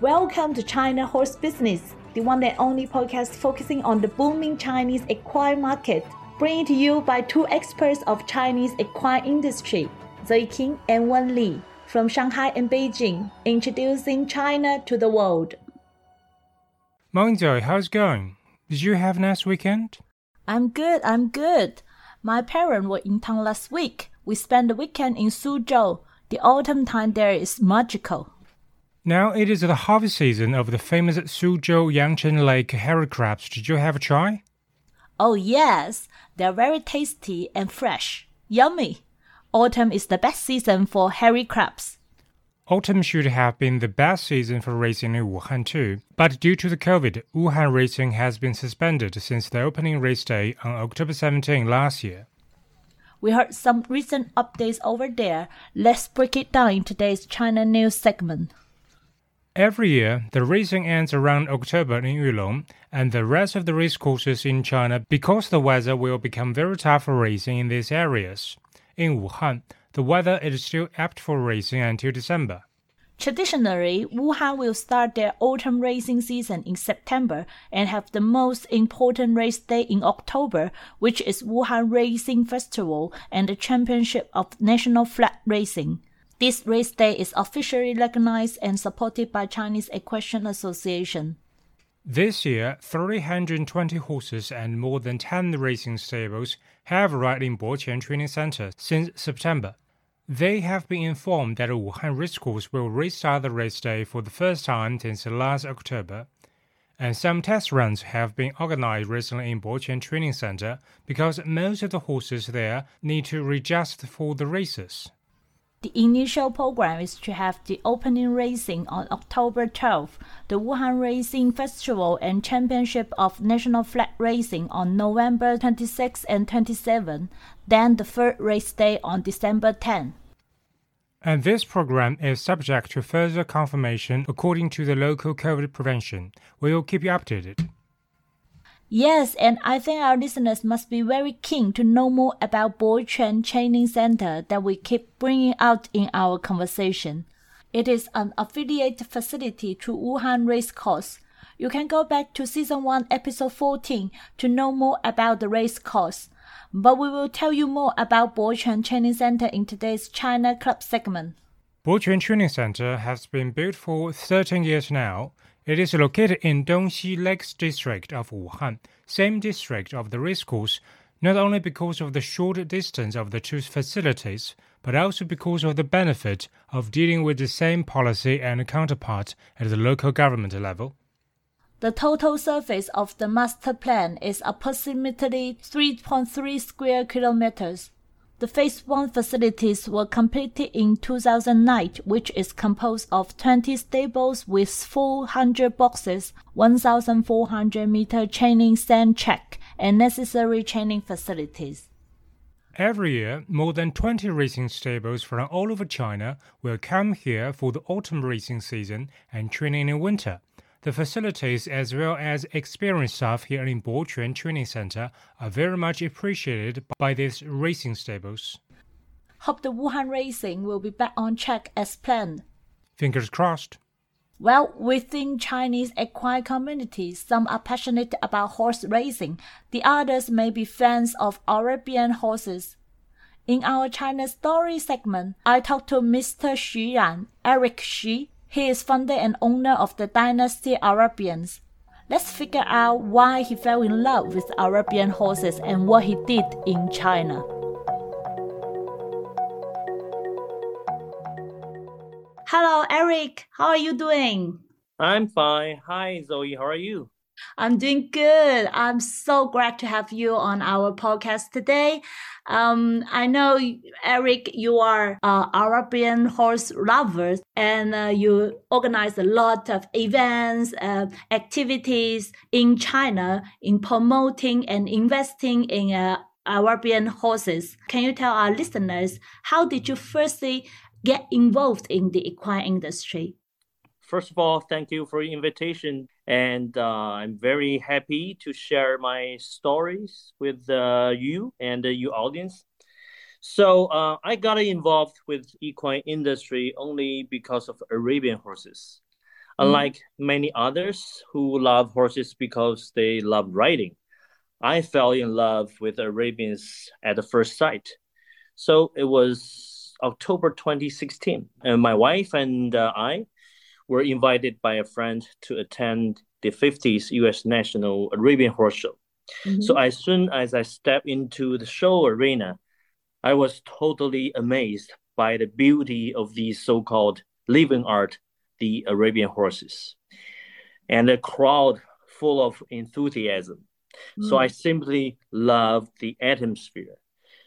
Welcome to China Horse Business, the one and only podcast focusing on the booming Chinese equine market. Bringing to you by two experts of Chinese equine industry, Zoe King and Wen Li, from Shanghai and Beijing, introducing China to the world. Morning, Zoe. How's it going? Did you have a nice weekend? I'm good. I'm good. My parents were in town last week. We spent the weekend in Suzhou. The autumn time there is magical. Now it is the harvest season of the famous Suzhou Yangcheng Lake hairy crabs. Did you have a try? Oh yes, they're very tasty and fresh. Yummy. Autumn is the best season for hairy crabs. Autumn should have been the best season for racing in Wuhan too, but due to the COVID, Wuhan racing has been suspended since the opening race day on October 17 last year. We heard some recent updates over there. Let's break it down in today's China news segment. Every year, the racing ends around October in Yulong and the rest of the race courses in China because the weather will become very tough for racing in these areas. In Wuhan, the weather is still apt for racing until December. Traditionally, Wuhan will start their autumn racing season in September and have the most important race day in October, which is Wuhan Racing Festival and the Championship of National Flat Racing. This race day is officially recognized and supported by Chinese Equestrian Association. This year, 320 horses and more than 10 racing stables have arrived in Boquan Training Center since September. They have been informed that Wuhan Racecourse will restart the race day for the first time since last October, and some test runs have been organized recently in Boquan Training Center because most of the horses there need to readjust for the races. The initial program is to have the opening racing on October 12, the Wuhan Racing Festival and Championship of National Flat Racing on November 26 and 27, then the third race day on December 10. And this program is subject to further confirmation according to the local COVID prevention. We will keep you updated. Yes, and I think our listeners must be very keen to know more about Boquan Training Center that we keep bringing out in our conversation. It is an affiliate facility to Wuhan Racecourse. You can go back to season 1 episode 14 to know more about the race course. But we will tell you more about Boquan Training Center in today's China Club segment. Boquan Training Center has been built for 13 years now it is located in Dongxi Lakes district of Wuhan, same district of the racecourse, not only because of the short distance of the two facilities, but also because of the benefit of dealing with the same policy and counterpart at the local government level. The total surface of the master plan is approximately 3.3 square kilometers. The Phase 1 facilities were completed in 2009, which is composed of 20 stables with 400 boxes, 1,400 meter training sand track, and necessary training facilities. Every year, more than 20 racing stables from all over China will come here for the autumn racing season and training in winter. The facilities as well as experienced staff here in Boquan Training Center are very much appreciated by these racing stables. Hope the Wuhan racing will be back on track as planned. Fingers crossed. Well, within Chinese equine communities, some are passionate about horse racing. The others may be fans of Arabian horses. In our China story segment, I talked to Mr. Xu Ran, Eric Xu, he is founder and owner of the Dynasty Arabians. Let's figure out why he fell in love with Arabian horses and what he did in China. Hello, Eric. How are you doing? I'm fine. Hi, Zoe. How are you? I'm doing good. I'm so glad to have you on our podcast today. Um, I know, Eric, you are uh, Arabian horse lovers and uh, you organize a lot of events, uh, activities in China in promoting and investing in uh, Arabian horses. Can you tell our listeners how did you firstly get involved in the equine industry? First of all, thank you for your invitation and uh, I'm very happy to share my stories with uh, you and uh, your audience. So uh, I got involved with equine industry only because of Arabian horses. Unlike mm-hmm. many others who love horses because they love riding, I fell in love with Arabians at the first sight. So it was October 2016, and my wife and uh, I were invited by a friend to attend the 50th U.S. National Arabian Horse Show. Mm-hmm. So as soon as I stepped into the show arena, I was totally amazed by the beauty of these so-called living art, the Arabian horses, and the crowd full of enthusiasm. Mm. So I simply love the atmosphere.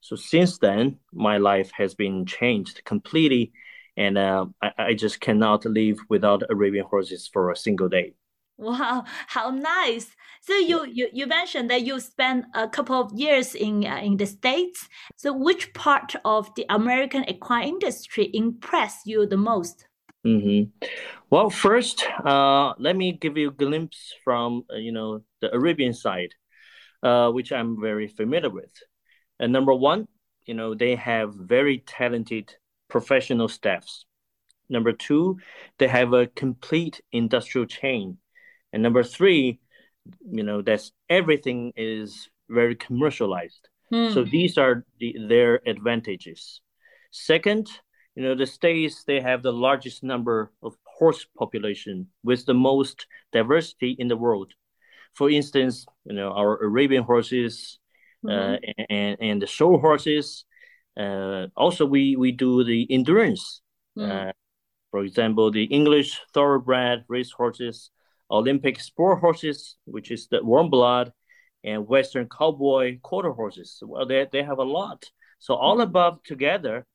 So since then, my life has been changed completely, and uh, I, I just cannot live without Arabian horses for a single day. Wow, how nice! So you you, you mentioned that you spent a couple of years in uh, in the states. So which part of the American equine industry impressed you the most? Mm-hmm. Well, first, uh, let me give you a glimpse from uh, you know the Arabian side, uh, which I'm very familiar with. And number one, you know they have very talented professional staffs. Number two, they have a complete industrial chain and number three, you know, that's everything is very commercialized. Hmm. So these are the, their advantages. Second, you know, the states they have the largest number of horse population with the most diversity in the world. For instance, you know, our Arabian horses mm-hmm. uh, and and the show horses. Uh, also, we we do the endurance. Mm. Uh, for example, the English thoroughbred race horses Olympic sport horses, which is the warm blood, and Western cowboy quarter horses. Well, they, they have a lot. So all above together,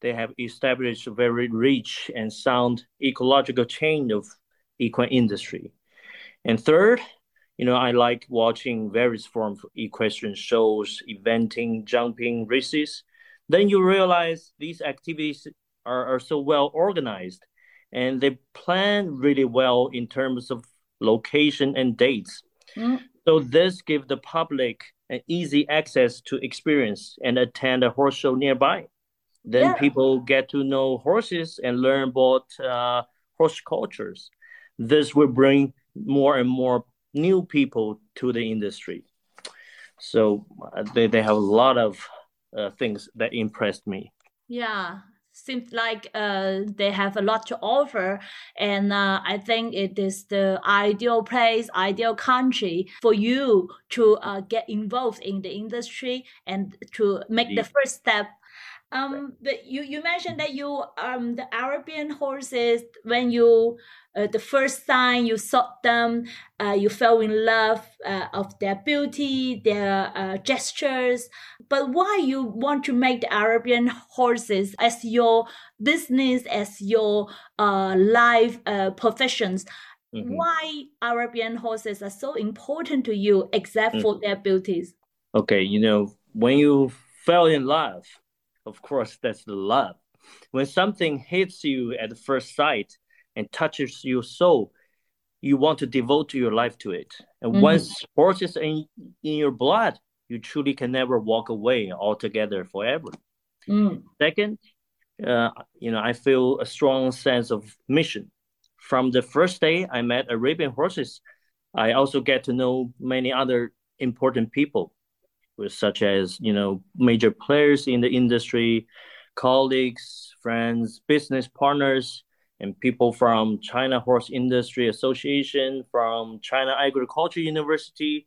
they have established a very rich and sound ecological chain of equine industry. And third, you know, I like watching various forms of equestrian shows, eventing, jumping, races. Then you realize these activities are, are so well organized and they plan really well in terms of location and dates. Mm. So this gives the public an easy access to experience and attend a horse show nearby. Then yeah. people get to know horses and learn about uh, horse cultures. This will bring more and more new people to the industry. So uh, they, they have a lot of uh, things that impressed me. Yeah, seems like uh, they have a lot to offer. And uh, I think it is the ideal place, ideal country for you to uh, get involved in the industry and to make the first step um, but you, you mentioned that you um the Arabian horses when you uh, the first time you saw them, uh, you fell in love uh, of their beauty, their uh, gestures. But why you want to make the Arabian horses as your business, as your uh, life uh, professions? Mm-hmm. Why Arabian horses are so important to you, except mm-hmm. for their beauties? Okay, you know when you fell in love of course, that's the love. When something hits you at first sight and touches your soul, you want to devote your life to it. And mm-hmm. once sports is in, in your blood, you truly can never walk away altogether forever. Mm. Second, uh, you know, I feel a strong sense of mission. From the first day I met Arabian horses, I also get to know many other important people such as you know major players in the industry, colleagues, friends, business partners, and people from China Horse Industry Association, from China Agriculture University.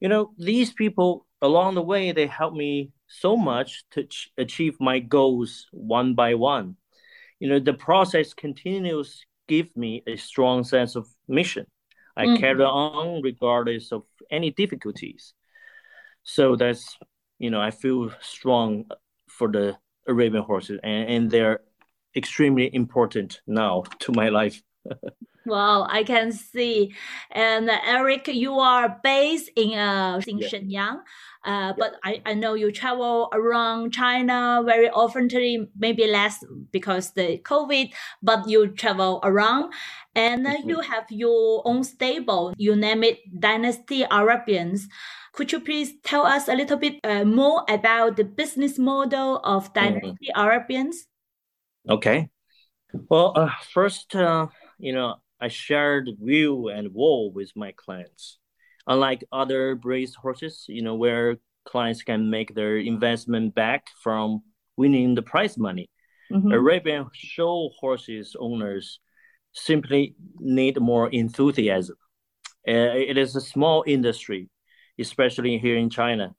You know, these people along the way they helped me so much to ch- achieve my goals one by one. You know, the process continues give me a strong sense of mission. I mm-hmm. carry on regardless of any difficulties. So that's you know I feel strong for the Arabian horses, and, and they're extremely important now to my life. Wow, I can see. And Eric, you are based in uh, in yeah. Shenyang, uh, but I, I know you travel around China very often, maybe less because the COVID, but you travel around and uh, you have your own stable. You name it Dynasty Arabians. Could you please tell us a little bit uh, more about the business model of mm-hmm. Dynasty mm. Arabians? Okay. Well, uh, first, uh, you know, I share the view and wool with my clients. Unlike other race horses, you know, where clients can make their investment back from winning the prize money. Mm-hmm. Arabian show horses owners simply need more enthusiasm. Uh, it is a small industry, especially here in China.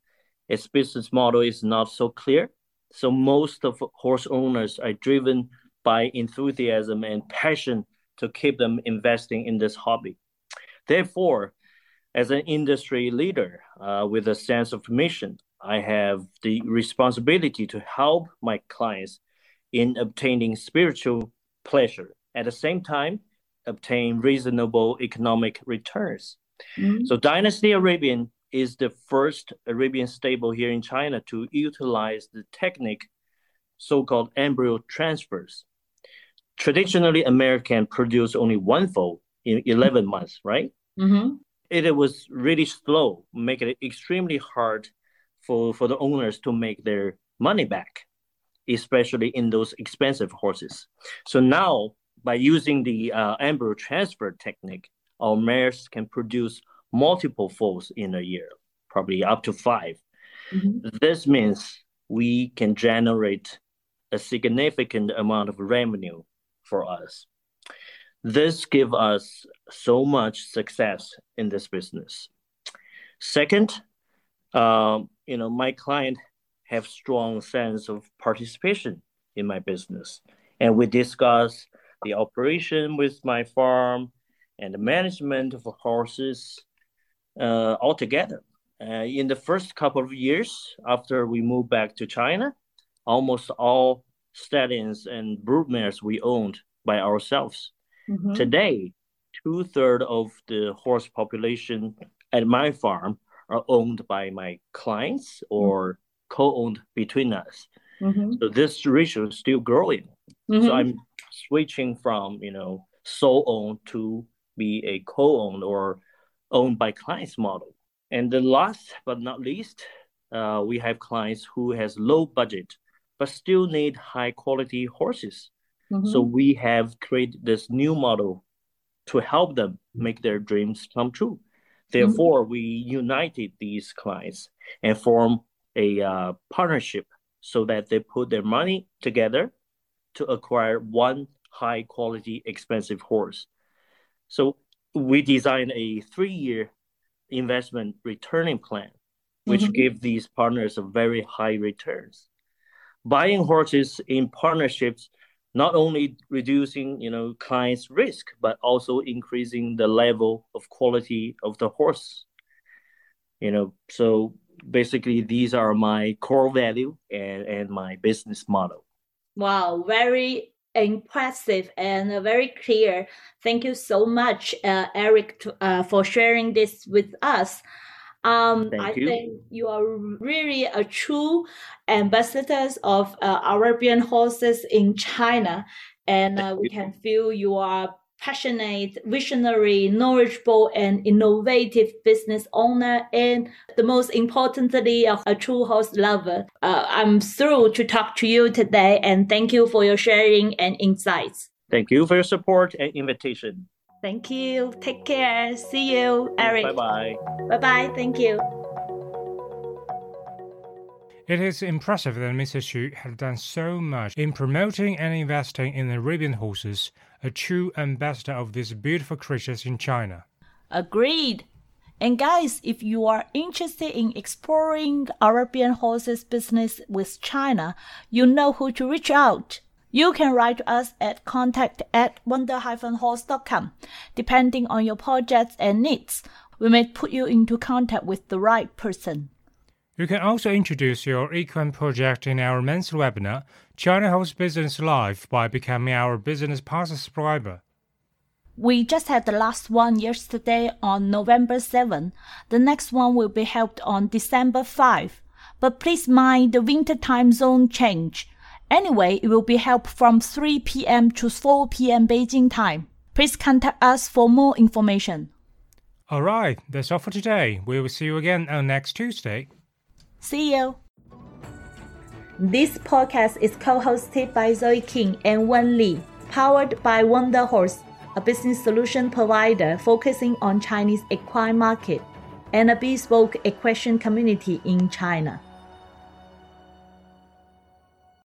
Its business model is not so clear, so most of horse owners are driven by enthusiasm and passion to keep them investing in this hobby. Therefore, as an industry leader uh, with a sense of mission, I have the responsibility to help my clients in obtaining spiritual pleasure. At the same time, obtain reasonable economic returns. Mm-hmm. So, Dynasty Arabian is the first Arabian stable here in China to utilize the technique so called embryo transfers. Traditionally, American produce only one foal in 11 months, right? Mm-hmm. It, it was really slow, making it extremely hard for, for the owners to make their money back, especially in those expensive horses. So now, by using the uh, embryo transfer technique, our mares can produce multiple foals in a year, probably up to 5 mm-hmm. This means we can generate a significant amount of revenue for us. This gives us so much success in this business. Second, um, you know, my client have strong sense of participation in my business, and we discuss the operation with my farm and the management of horses altogether. Uh, in the first couple of years after we moved back to China, almost all stallions and broodmares we owned by ourselves. Mm-hmm. Today, two thirds of the horse population at my farm are owned by my clients or mm-hmm. co-owned between us. Mm-hmm. So this ratio is still growing. So mm-hmm. I'm switching from you know sole owned to be a co-owned or owned by clients model. And the last but not least, uh, we have clients who has low budget but still need high quality horses. Mm-hmm. So we have created this new model to help them make their dreams come true. Therefore, mm-hmm. we united these clients and form a uh, partnership so that they put their money together to acquire one high quality expensive horse. So we designed a three year investment returning plan, which mm-hmm. give these partners a very high returns. Buying horses in partnerships not only reducing you know clients risk but also increasing the level of quality of the horse you know so basically these are my core value and, and my business model wow very impressive and very clear. Thank you so much, uh, Eric, to, uh, for sharing this with us. Um, I you. think you are really a true ambassador of uh, Arabian horses in China, and uh, we can feel you are passionate, visionary, knowledgeable, and innovative business owner, and the most importantly, a, true horse lover. Uh, I'm thrilled to talk to you today, and thank you for your sharing and insights. Thank you for your support and invitation. Thank you. Take care. See you, Eric. Bye bye. Bye bye. Thank you. It is impressive that Mr. Xu has done so much in promoting and investing in Arabian horses, a true ambassador of these beautiful creatures in China. Agreed. And guys, if you are interested in exploring Arabian horses business with China, you know who to reach out. You can write to us at contact at wonder-horse.com. Depending on your projects and needs, we may put you into contact with the right person. You can also introduce your equine project in our men's webinar, China Horse Business Live, by becoming our Business Pass subscriber. We just had the last one yesterday on November 7. The next one will be held on December 5. But please mind the winter time zone change. Anyway, it will be held from 3 p.m. to 4 p.m. Beijing time. Please contact us for more information. Alright, that's all for today. We will see you again on next Tuesday. See you. This podcast is co hosted by Zoe King and Wen Li, powered by Wonder Horse. a business solution provider focusing on Chinese equine market, and a bespoke equestrian community in China.